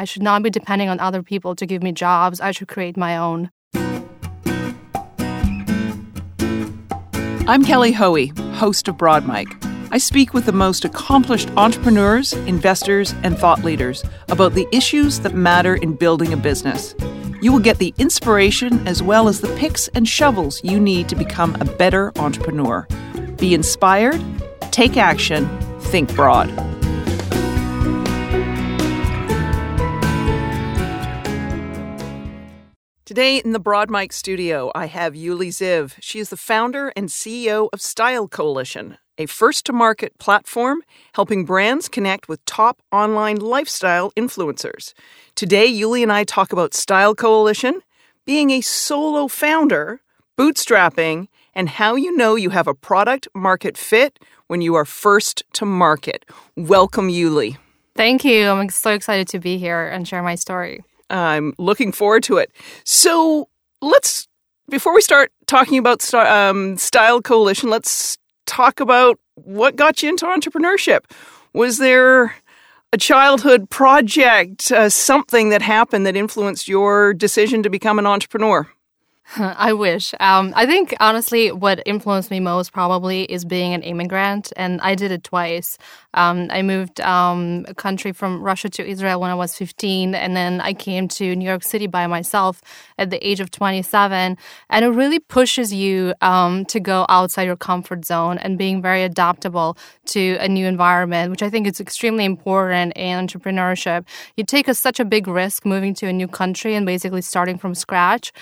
I should not be depending on other people to give me jobs. I should create my own. I'm Kelly Hoey, host of Broad Mic. I speak with the most accomplished entrepreneurs, investors, and thought leaders about the issues that matter in building a business. You will get the inspiration as well as the picks and shovels you need to become a better entrepreneur. Be inspired, take action, think broad. Today in the Broad Mic studio, I have Yuli Ziv. She is the founder and CEO of Style Coalition, a first to market platform helping brands connect with top online lifestyle influencers. Today, Yuli and I talk about Style Coalition, being a solo founder, bootstrapping, and how you know you have a product market fit when you are first to market. Welcome, Yuli. Thank you. I'm so excited to be here and share my story. I'm looking forward to it. So let's, before we start talking about um, Style Coalition, let's talk about what got you into entrepreneurship. Was there a childhood project, uh, something that happened that influenced your decision to become an entrepreneur? I wish. Um, I think honestly, what influenced me most probably is being an immigrant, and I did it twice. Um, I moved um, a country from Russia to Israel when I was 15, and then I came to New York City by myself at the age of 27. And it really pushes you um, to go outside your comfort zone and being very adaptable to a new environment, which I think is extremely important in entrepreneurship. You take a, such a big risk moving to a new country and basically starting from scratch.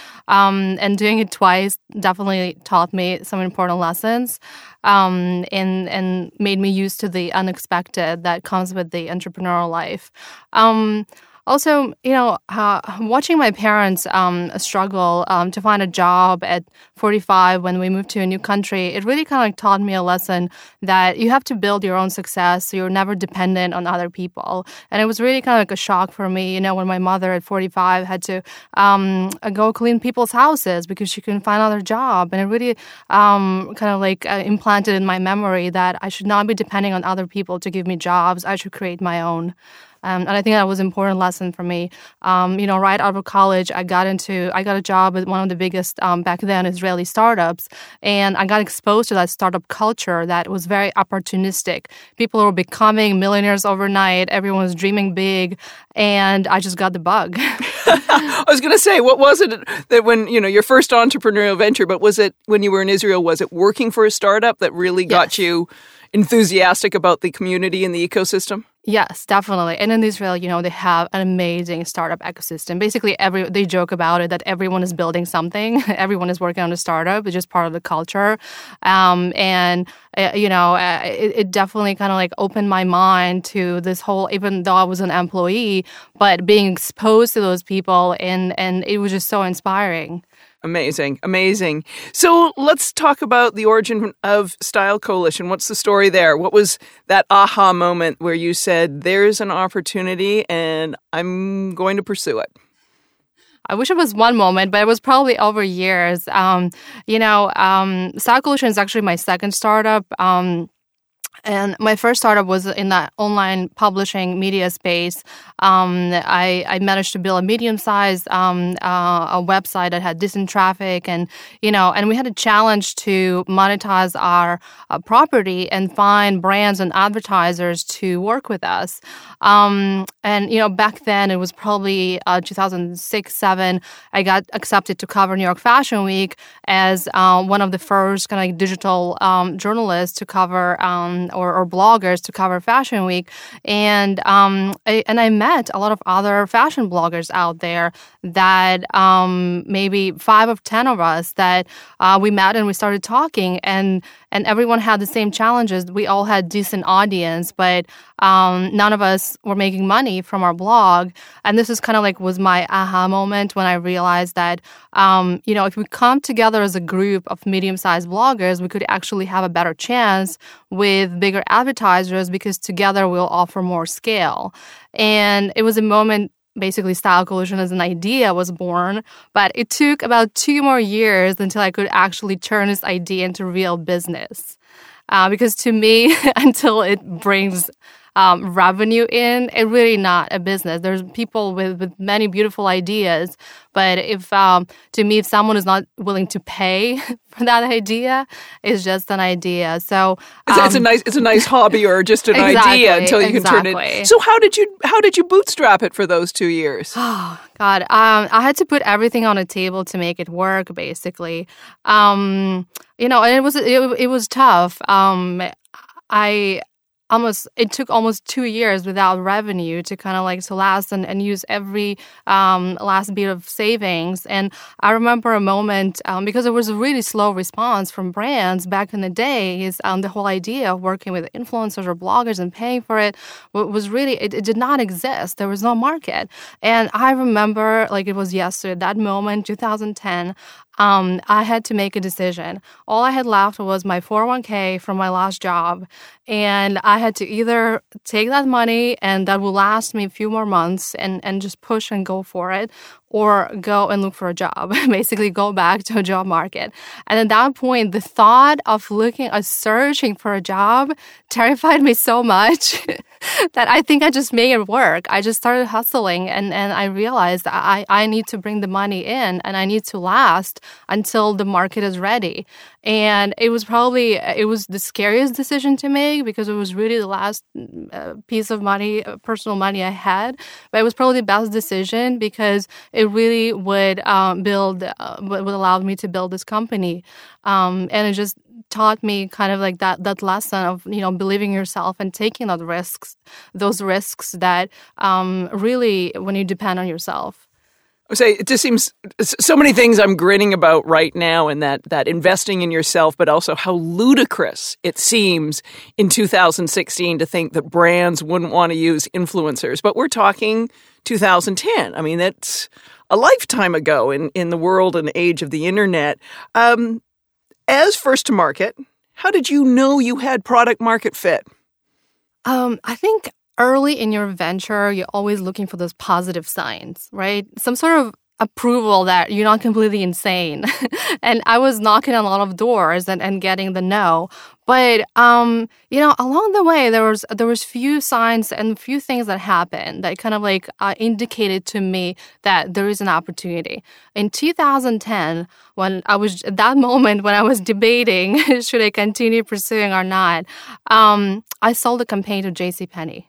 And doing it twice definitely taught me some important lessons um, and and made me used to the unexpected that comes with the entrepreneurial life. Um, also, you know, uh, watching my parents um, struggle um, to find a job at 45 when we moved to a new country, it really kind of taught me a lesson that you have to build your own success. So you're never dependent on other people. And it was really kind of like a shock for me, you know, when my mother at 45 had to um, go clean people's houses because she couldn't find another job. And it really um, kind of like uh, implanted in my memory that I should not be depending on other people to give me jobs. I should create my own. Um, and I think that was an important lesson for me. Um, you know, right out of college, I got into, I got a job at one of the biggest um, back then Israeli startups, and I got exposed to that startup culture that was very opportunistic. People were becoming millionaires overnight. Everyone was dreaming big, and I just got the bug. I was going to say, what was it that when you know your first entrepreneurial venture? But was it when you were in Israel? Was it working for a startup that really got yes. you enthusiastic about the community and the ecosystem? Yes, definitely. And in Israel, you know, they have an amazing startup ecosystem. Basically, every they joke about it that everyone is building something. everyone is working on a startup. It's just part of the culture. Um, and uh, you know, uh, it, it definitely kind of like opened my mind to this whole. Even though I was an employee, but being exposed to those people and and it was just so inspiring. Amazing, amazing. So let's talk about the origin of Style Coalition. What's the story there? What was that aha moment where you said, there's an opportunity and I'm going to pursue it? I wish it was one moment, but it was probably over years. Um, you know, um, Style Coalition is actually my second startup. Um, and my first startup was in that online publishing media space. Um, I, I, managed to build a medium-sized um, uh, a website that had decent traffic, and you know, and we had a challenge to monetize our uh, property and find brands and advertisers to work with us. Um, and you know, back then it was probably uh, 2006, seven. I got accepted to cover New York Fashion Week as uh, one of the first kind of digital um, journalists to cover um, or, or bloggers to cover Fashion Week, and um, I, and I met a lot of other fashion bloggers out there that um, maybe five of ten of us that uh, we met and we started talking, and and everyone had the same challenges. We all had decent audience, but um, none of us were making money from our blog. And this is kind of like was my aha moment when I realized that um, you know if we come together as a group of medium-sized bloggers, we could actually have a better chance with bigger advertisers because together we'll offer more scale. And it was a moment basically style coalition as an idea was born but it took about two more years until i could actually turn this idea into real business uh, because to me until it brings um, revenue in, it's really not a business. There's people with, with many beautiful ideas, but if um, to me, if someone is not willing to pay for that idea, it's just an idea. So um, it's, it's, a um, nice it's a nice hobby or just an exactly, idea until you exactly. can turn it. So how did you how did you bootstrap it for those two years? Oh God, um, I had to put everything on a table to make it work. Basically, um, you know, and it was it, it was tough. Um, I almost it took almost two years without revenue to kind of like to last and, and use every um, last bit of savings. And i remember a moment um, because it was a really slow response from brands back in the day is um, the whole idea of working with influencers or bloggers and paying for it was really it, it did not exist. There was no market. And i remember like it was yesterday that moment 2010 um, I had to make a decision. All I had left was my 401k from my last job. And I had to either take that money and that will last me a few more months and, and just push and go for it, or go and look for a job, basically go back to a job market. And at that point, the thought of looking or searching for a job terrified me so much that I think I just made it work. I just started hustling and, and I realized I, I need to bring the money in and I need to last until the market is ready. And it was probably, it was the scariest decision to make because it was really the last uh, piece of money, uh, personal money I had. But it was probably the best decision because it really would um, build, uh, would allow me to build this company. Um, and it just taught me kind of like that that lesson of you know believing yourself and taking those risks, those risks that um, really when you depend on yourself. I say it just seems so many things I'm grinning about right now, and that that investing in yourself, but also how ludicrous it seems in 2016 to think that brands wouldn't want to use influencers. But we're talking 2010. I mean, that's a lifetime ago in, in the world and age of the internet. Um, as first to market, how did you know you had product market fit? Um, I think early in your venture, you're always looking for those positive signs, right? Some sort of approval that you're not completely insane. and I was knocking on a lot of doors and, and getting the no. But um, you know, along the way there was there was few signs and few things that happened that kind of like uh, indicated to me that there is an opportunity. In 2010, when I was at that moment when I was debating should I continue pursuing or not, um, I sold a campaign to J.C. Penney.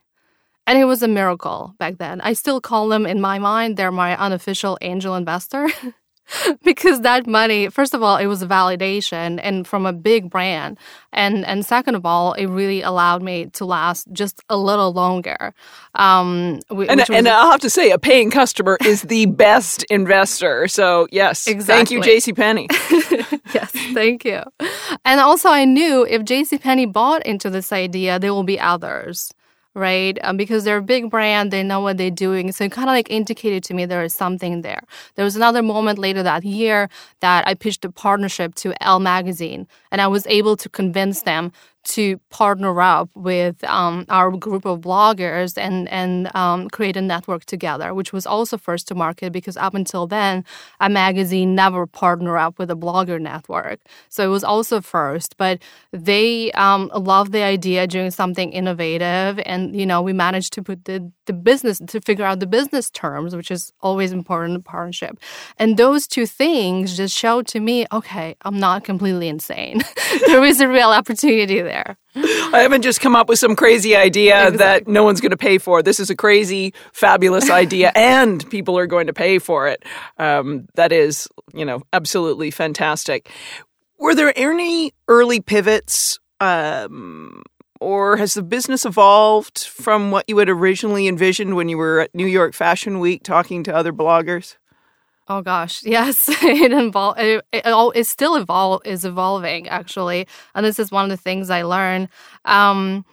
And it was a miracle back then. I still call them, in my mind, they're my unofficial angel investor. because that money, first of all, it was a validation and from a big brand. And and second of all, it really allowed me to last just a little longer. Um, and, and I'll have to say, a paying customer is the best investor. So yes, exactly. thank you, J.C. Penney. yes, thank you. And also, I knew if J.C. Penney bought into this idea, there will be others right? Um, because they're a big brand, they know what they're doing. So it kind of like indicated to me there is something there. There was another moment later that year that I pitched a partnership to Elle Magazine, and I was able to convince them to partner up with um, our group of bloggers and and um, create a network together, which was also first to market because up until then, a magazine never partnered up with a blogger network. So it was also first, but they um, loved the idea doing something innovative, and you know we managed to put the the business to figure out the business terms, which is always important in partnership. And those two things just showed to me, okay, I'm not completely insane. there is a real opportunity there. I haven't just come up with some crazy idea exactly. that no one's going to pay for. This is a crazy, fabulous idea, and people are going to pay for it. Um, that is, you know, absolutely fantastic. Were there any early pivots um, or has the business evolved from what you had originally envisioned when you were at New York Fashion Week talking to other bloggers? Oh gosh, yes, it involve it, it, it still evolve is evolving actually, and this is one of the things I learned. Um,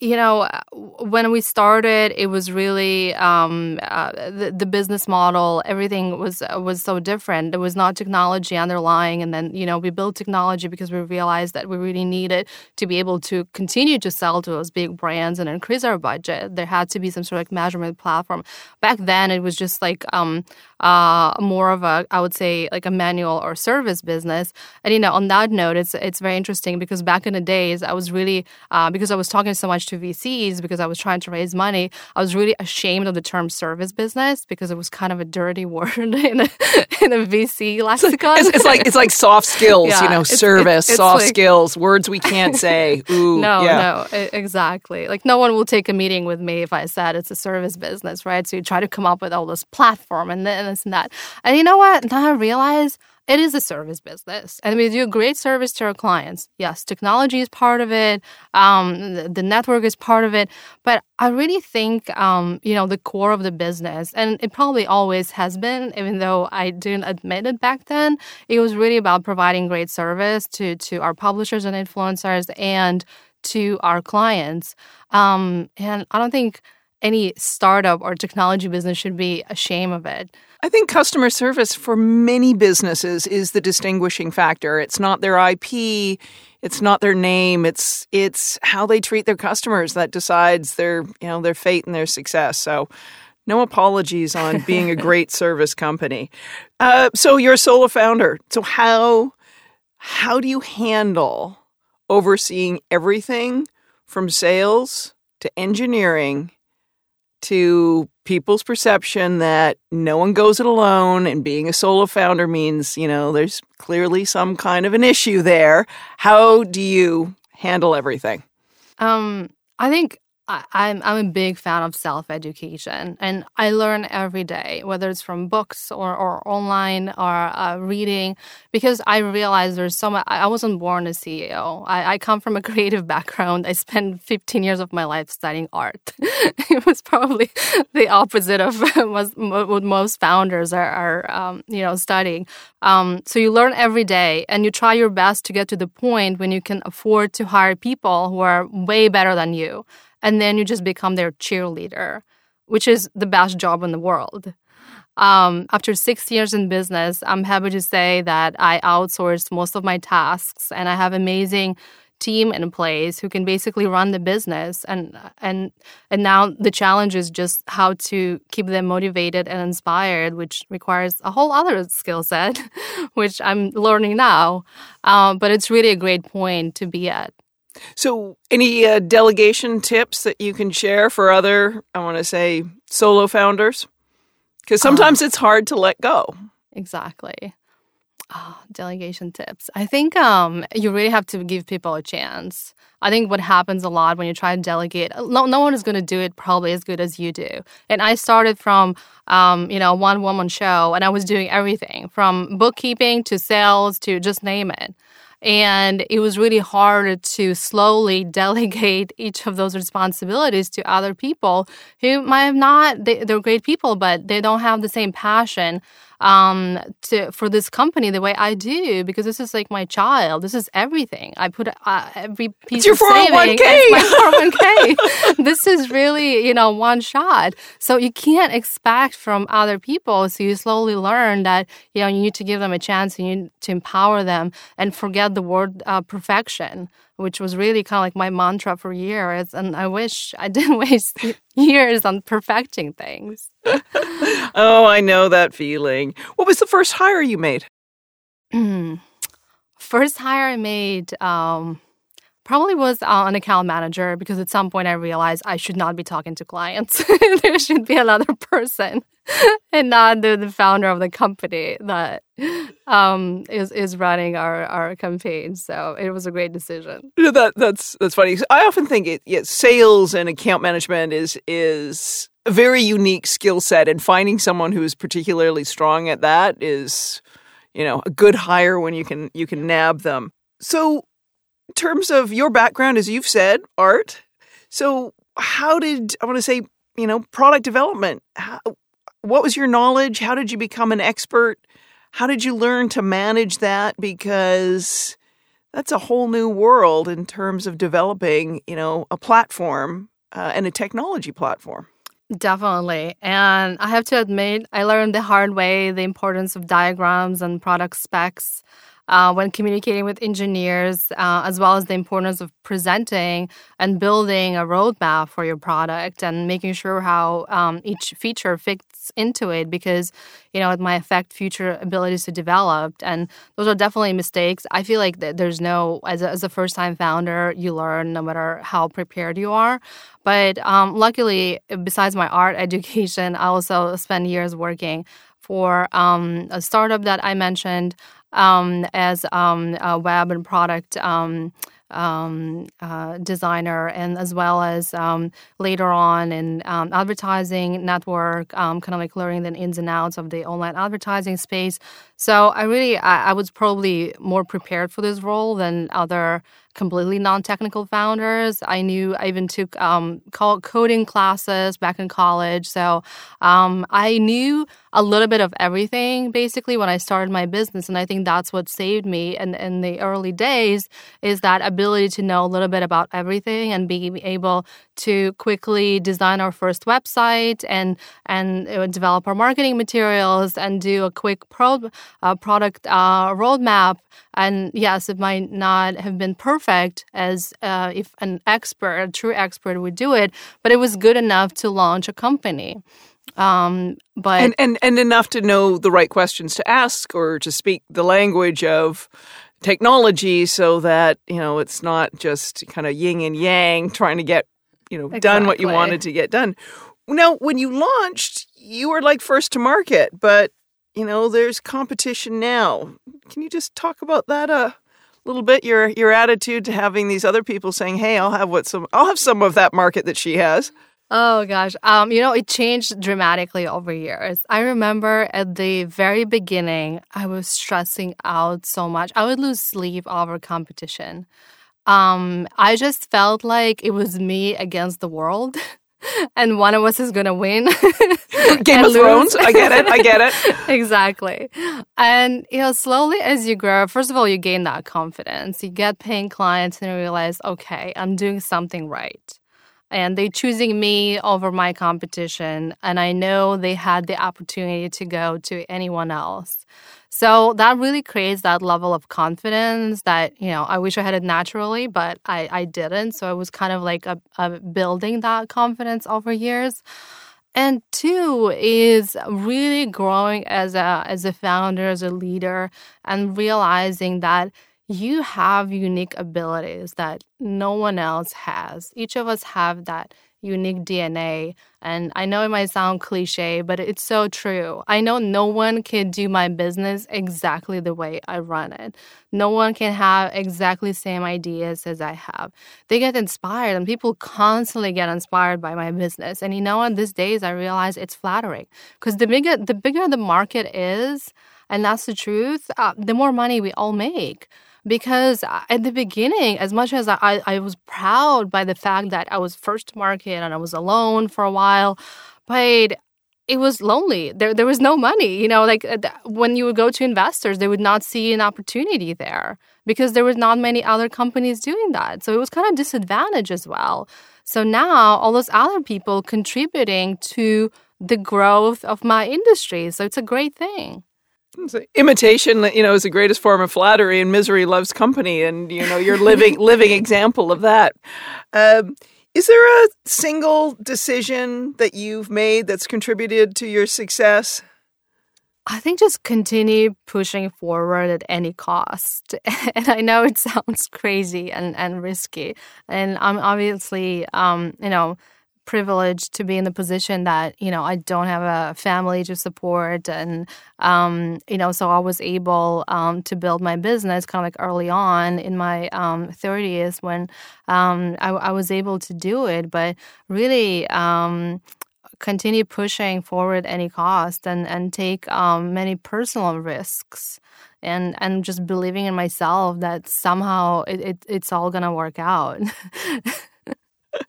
you know, when we started, it was really um, uh, the, the business model. Everything was uh, was so different. There was not technology underlying, and then you know we built technology because we realized that we really needed to be able to continue to sell to those big brands and increase our budget. There had to be some sort of like measurement platform. Back then, it was just like um, uh, more of a, I would say, like a manual or service business. And you know, on that note, it's it's very interesting because back in the days, I was really uh, because I was talking pitching so much to VCs because I was trying to raise money, I was really ashamed of the term service business because it was kind of a dirty word in a, in a VC lexicon. It's, it's like it's like soft skills, yeah, you know, it's, service, it's, soft like, skills, words we can't say. Ooh, no, yeah. no, exactly. Like no one will take a meeting with me if I said it's a service business, right? So you try to come up with all this platform and this and that. And you know what? Now I realize it is a service business. And we do a great service to our clients. Yes technology is part of it. Um, the, the, network is part of it. But i really think um, you know the core of the business and it probably always has been even though i didn't admit it back then it was really about providing great service to to our publishers and influencers and to our clients. Um, and i don't think any startup or technology business should be ashamed of it I think customer service for many businesses is the distinguishing factor. It's not their IP, it's not their name, it's it's how they treat their customers that decides their, you know, their fate and their success. So no apologies on being a great service company. Uh, so you're a solo founder. So how how do you handle overseeing everything from sales to engineering to people's perception that no one goes it alone and being a solo founder means, you know, there's clearly some kind of an issue there. How do you handle everything? Um, I think I, I'm I'm a big fan of self education, and I learn every day, whether it's from books or, or online or uh, reading, because I realize there's so much. I wasn't born a CEO. I, I come from a creative background. I spent 15 years of my life studying art. it was probably the opposite of what most founders are, are um, you know, studying. Um, so you learn every day, and you try your best to get to the point when you can afford to hire people who are way better than you and then you just become their cheerleader, which is the best job in the world. Um, after six years in business, I'm happy to say that I outsourced most of my tasks, and I have amazing team in place who can basically run the business. And and and now the challenge is just how to keep them motivated and inspired which requires a whole other skill set which i'm learning now. Um, but it's really a great point to be at so, any uh, delegation tips that you can share for other, I want to say, solo founders? Because sometimes it's hard to let go. Exactly. Oh, delegation tips. I think um, you really have to give people a chance. I think what happens a lot when you try to delegate, no, no one is going to do it probably as good as you do. And I started from, um, you know, one woman show, and I was doing everything from bookkeeping to sales to just name it. And it was really hard to slowly delegate each of those responsibilities to other people who might have not, they, they're great people, but they don't have the same passion um, to for this company the way I do because this is like my child. This is everything. I put uh, every piece it's your of saving. 401k. It's my 401k. this is really you know one shot. So you can't expect from other people. So you slowly learn that you know you need to give them a chance. You need to empower them and forget the word uh, perfection which was really kind of like my mantra for years. And I wish I didn't waste years on perfecting things. oh, I know that feeling. What was the first hire you made? first hire I made. Um, probably was uh, an account manager because at some point I realized I should not be talking to clients. there should be another person and not the, the founder of the company that um, is is running our, our campaign. So it was a great decision. That that's that's funny. I often think it yeah, sales and account management is is a very unique skill set, and finding someone who is particularly strong at that is, you know, a good hire when you can you can nab them. So terms of your background, as you've said, art. So, how did I want to say, you know, product development? How, what was your knowledge? How did you become an expert? How did you learn to manage that? Because that's a whole new world in terms of developing, you know, a platform uh, and a technology platform. Definitely. And I have to admit, I learned the hard way the importance of diagrams and product specs. Uh, when communicating with engineers, uh, as well as the importance of presenting and building a roadmap for your product and making sure how um, each feature fits into it because you know it might affect future abilities to develop. And those are definitely mistakes. I feel like there's no as a, as a first time founder you learn no matter how prepared you are. But um, luckily besides my art education i also spent years working for um, a startup that I mentioned um, as um, a web and product um, um, uh, designer, and as well as um, later on in um, advertising network, kind of like learning the ins and outs of the online advertising space. So I really, I, I was probably more prepared for this role than other completely non-technical founders. I knew I even took um, coding classes back in college, so um, I knew a little bit of everything basically when I started my business, and I think that's what saved me. And in the early days, is that ability to know a little bit about everything and being able to quickly design our first website and and uh, develop our marketing materials and do a quick pro, uh, product uh, roadmap. And yes, it might not have been perfect as uh, if an expert, a true expert, would do it, but it was good enough to launch a company. Um, but and, and and enough to know the right questions to ask or to speak the language of technology so that you know it's not just kind of yin and yang trying to get you know exactly. done what you wanted to get done now when you launched you were like first to market but you know there's competition now can you just talk about that a little bit your your attitude to having these other people saying hey i'll have what some i'll have some of that market that she has Oh gosh. Um, you know, it changed dramatically over years. I remember at the very beginning, I was stressing out so much. I would lose sleep over competition. Um, I just felt like it was me against the world. and one of us is gonna win. Game of Thrones. I get it. I get it. exactly. And you know, slowly as you grow, first of all, you gain that confidence. You get paying clients and you realize, okay, I'm doing something right and they're choosing me over my competition and i know they had the opportunity to go to anyone else so that really creates that level of confidence that you know i wish i had it naturally but i, I didn't so it was kind of like a, a building that confidence over years and two is really growing as a as a founder as a leader and realizing that you have unique abilities that no one else has. Each of us have that unique DNA. And I know it might sound cliche, but it's so true. I know no one can do my business exactly the way I run it. No one can have exactly same ideas as I have. They get inspired, and people constantly get inspired by my business. And you know, on these days, I realize it's flattering because the bigger the bigger the market is, and that's the truth, uh, the more money we all make because at the beginning, as much as I, I was proud by the fact that I was first to market and I was alone for a while, but it was lonely. There, there was no money. You know, like uh, when you would go to investors, they would not see an opportunity there because there was not many other companies doing that. So it was kind of disadvantage as well. So now all those other people contributing to the growth of my industry. So it's a great thing imitation you know is the greatest form of flattery and misery loves company and you know you're living living example of that um, is there a single decision that you've made that's contributed to your success I think just continue pushing forward at any cost. And I know it sounds crazy and, and risky. And I'm obviously, um, you know, privileged to be in the position that you know I don't have a family to support, and um, you know, so I was able um, to build my business kind of like early on in my um, 30s when um, I, I, was able to do it. But really, um, continue pushing forward any cost and and take um, many personal risks. And and just believing in myself that somehow it, it it's all gonna work out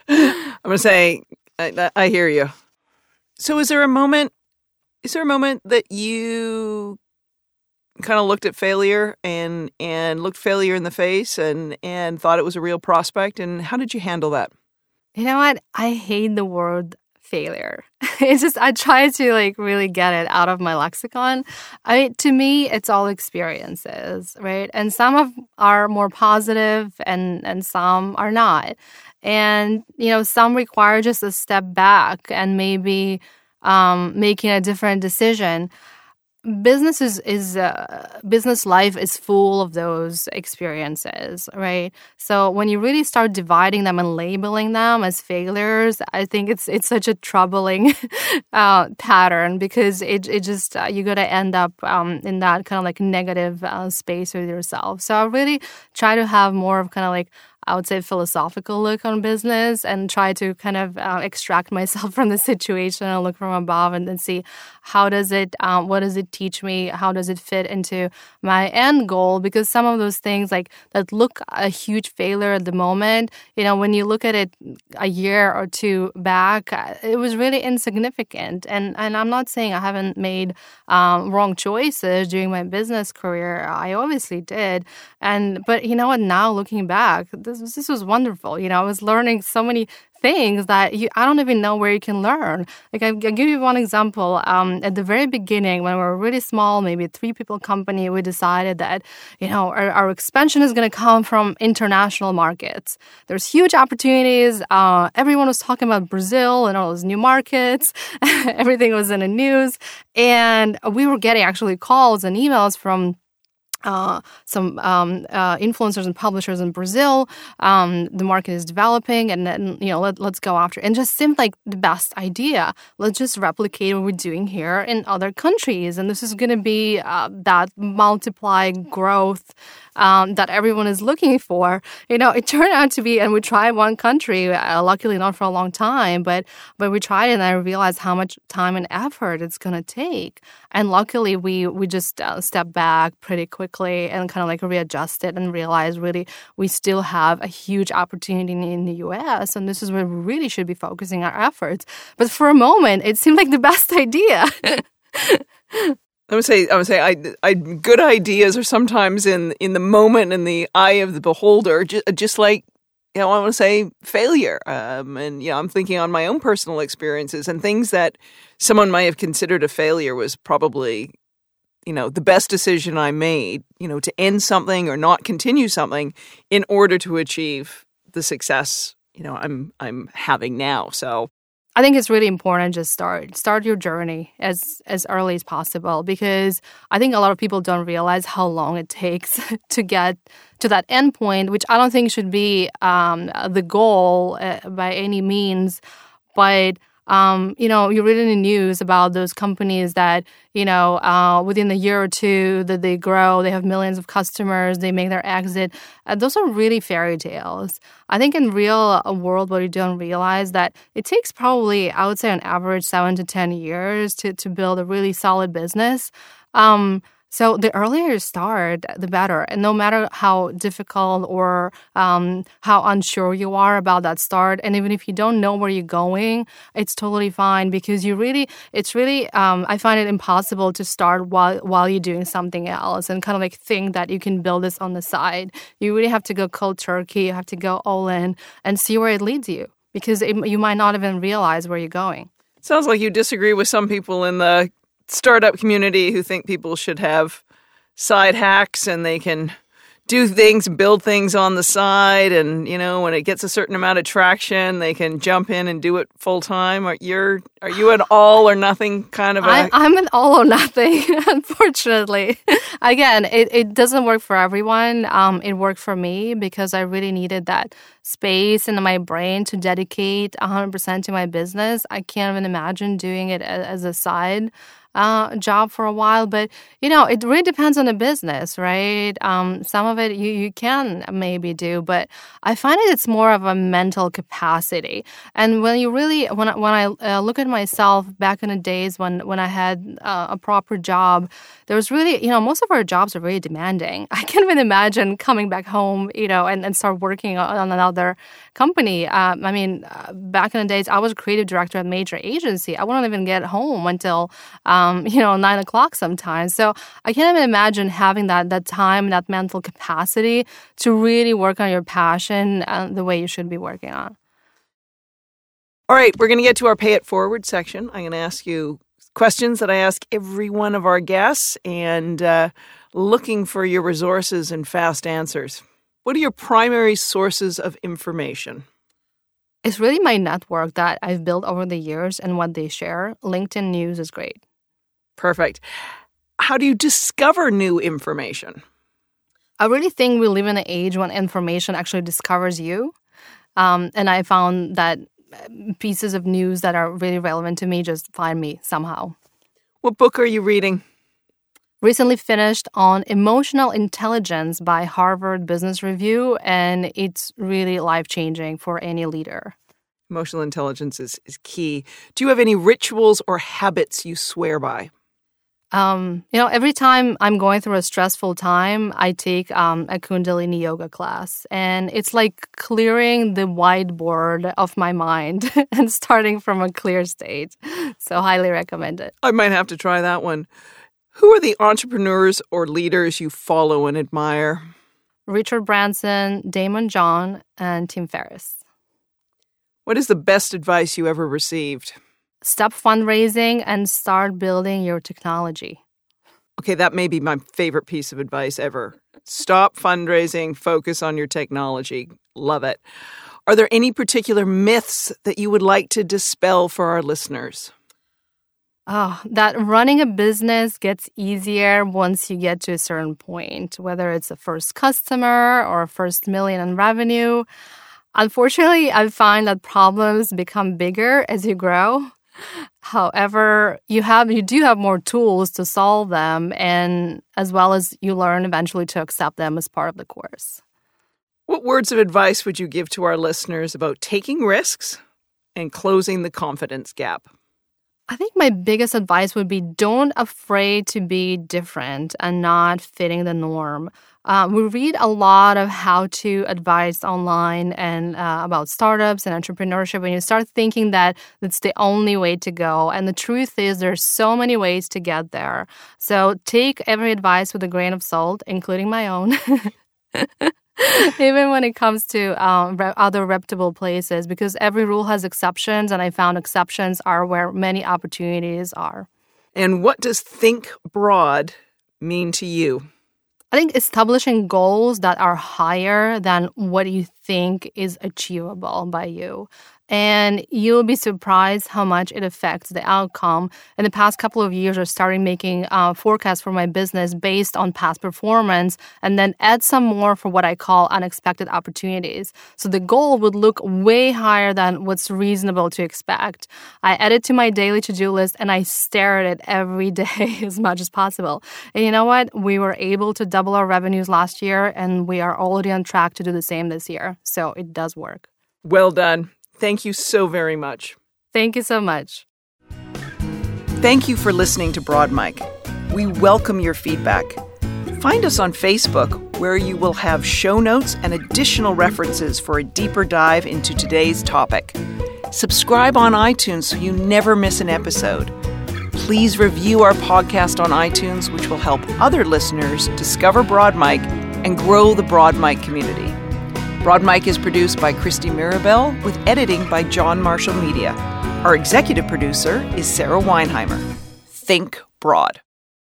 I'm going to say, I, I hear you. So, is there a moment? Is there a moment that you kind of looked at failure and and looked failure in the face and and thought it was a real prospect? And how did you handle that? You know what? I hate the word failure. it's just I try to like really get it out of my lexicon. I to me it's all experiences, right? And some of are more positive and and some are not. And you know, some require just a step back and maybe um, making a different decision. Business is is uh, business life is full of those experiences right? So when you really start dividing them and labeling them as failures i think it's it's such a troubling uh, pattern because it, it just uh, you're gonna end up um, in that kind of like negative uh, space with yourself. So i really try to have more of kind of like I would say, philosophical look on business and try to kind of uh, extract myself from the situation and look from above and then see how does it, um, what does it teach me? How does it fit into my end goal? Because some of those things like that look a huge failure at the moment, you know, when you look at it a year or two back, uh, it was really insignificant. And, and I'm not saying I haven't made um, wrong choices during my business career. I obviously did. And, but you know what, now looking back, this this was wonderful. You know, I was learning so many things that you, I don't even know where you can learn. Like I, will give you one example. Um, at the very beginning, when we were really small, maybe three people company, we decided that you know our, our expansion is going to come from international markets. There's huge opportunities. Uh, everyone was talking about Brazil and all those new markets. Everything was in the news, and we were getting actually calls and emails from uh, some um, uh, influencers and publishers in Brazil. Um, the market is developing, and then you know let, us go after. It. And just seemed like the best idea. Let's just replicate what we're doing here in other countries, and this is going to be uh, that multiply growth um, that everyone is looking for. You know, it turned out to be, and we tried one country. Uh, luckily, not for a long time, but but we tried it, and I realized how much time and effort it's going to take. And luckily, we we just uh, stepped back pretty quickly quickly and kind of like readjusted and realized really we still have a huge opportunity in the US and this is where we really should be focusing our efforts. But for a moment, it seemed like the best idea. I would say, I would say, I, I, good ideas are sometimes in in the moment, in the eye of the beholder, just, just like you know, I want to say failure. Um, and you know, I'm thinking on my own personal experiences and things that someone might have considered a failure was probably you know, the best decision I made, you know, to end something or not continue something in order to achieve the success, you know, I'm I'm having now. So I think it's really important to start start your journey as as early as possible because I think a lot of people don't realize how long it takes to get to that end point, which I don't think should be um, the goal uh, by any means, but um, you know, you read in the news about those companies that, you know, uh, within a year or two that they grow, they have millions of customers, they make their exit. Uh, those are really fairy tales. I think in real uh, world, what you don't realize that it takes probably, I would say, on average, seven to ten years to to build a really solid business. Um, so the earlier you start, the better. And no matter how difficult or um, how unsure you are about that start, and even if you don't know where you're going, it's totally fine because you really, it's really, um, I find it impossible to start while while you're doing something else and kind of like think that you can build this on the side. You really have to go cold turkey. You have to go all in and see where it leads you because it, you might not even realize where you're going. Sounds like you disagree with some people in the startup community who think people should have side hacks and they can do things, build things on the side, and you know when it gets a certain amount of traction, they can jump in and do it full time. Are you are you an all or nothing kind of? A- I, I'm an all or nothing, unfortunately. Again, it, it doesn't work for everyone. Um, it worked for me because I really needed that space in my brain to dedicate 100% to my business. I can't even imagine doing it as, as a side uh, job for a while. But you know, it really depends on the business, right? Um, some of it you you can maybe do, but I find it it's more of a mental capacity. And when you really when I, when I uh, look at myself back in the days when when I had uh, a proper job, there was really you know most of our jobs are really demanding. I can't even imagine coming back home, you know, and, and start working on another company. Um, I mean, uh, back in the days, I was a creative director at a major agency. I wouldn't even get home until. Um, um, you know, nine o'clock sometimes. So I can't even imagine having that that time, that mental capacity to really work on your passion uh, the way you should be working on. All right, we're going to get to our pay it forward section. I'm going to ask you questions that I ask every one of our guests and uh, looking for your resources and fast answers. What are your primary sources of information? It's really my network that I've built over the years and what they share. LinkedIn News is great. Perfect. How do you discover new information? I really think we live in an age when information actually discovers you. Um, and I found that uh, pieces of news that are really relevant to me just find me somehow. What book are you reading? Recently finished on emotional intelligence by Harvard Business Review, and it's really life changing for any leader. Emotional intelligence is, is key. Do you have any rituals or habits you swear by? Um, you know, every time I'm going through a stressful time, I take um, a Kundalini yoga class, and it's like clearing the whiteboard of my mind and starting from a clear state. So, highly recommend it. I might have to try that one. Who are the entrepreneurs or leaders you follow and admire? Richard Branson, Daymond John, and Tim Ferriss. What is the best advice you ever received? Stop fundraising and start building your technology. Okay, that may be my favorite piece of advice ever. Stop fundraising, focus on your technology. Love it. Are there any particular myths that you would like to dispel for our listeners? Oh, that running a business gets easier once you get to a certain point, whether it's a first customer or a first million in revenue. Unfortunately, I find that problems become bigger as you grow. However, you have you do have more tools to solve them and as well as you learn eventually to accept them as part of the course. What words of advice would you give to our listeners about taking risks and closing the confidence gap? I think my biggest advice would be don't afraid to be different and not fitting the norm. Uh, we read a lot of how to advice online and uh, about startups and entrepreneurship, and you start thinking that it's the only way to go. And the truth is, there's so many ways to get there. So take every advice with a grain of salt, including my own. Even when it comes to um, re- other reputable places, because every rule has exceptions, and I found exceptions are where many opportunities are. And what does think broad mean to you? I think establishing goals that are higher than what you think is achievable by you. And you'll be surprised how much it affects the outcome. In the past couple of years, I started making uh, forecasts for my business based on past performance and then add some more for what I call unexpected opportunities. So the goal would look way higher than what's reasonable to expect. I add it to my daily to do list and I stare at it every day as much as possible. And you know what? We were able to double our revenues last year and we are already on track to do the same this year. So it does work. Well done. Thank you so very much. Thank you so much. Thank you for listening to Broad Mic. We welcome your feedback. Find us on Facebook, where you will have show notes and additional references for a deeper dive into today's topic. Subscribe on iTunes so you never miss an episode. Please review our podcast on iTunes, which will help other listeners discover Broad Mic and grow the Broad Mic community. Broad Mic is produced by Christy Mirabel with editing by John Marshall Media. Our executive producer is Sarah Weinheimer. Think broad.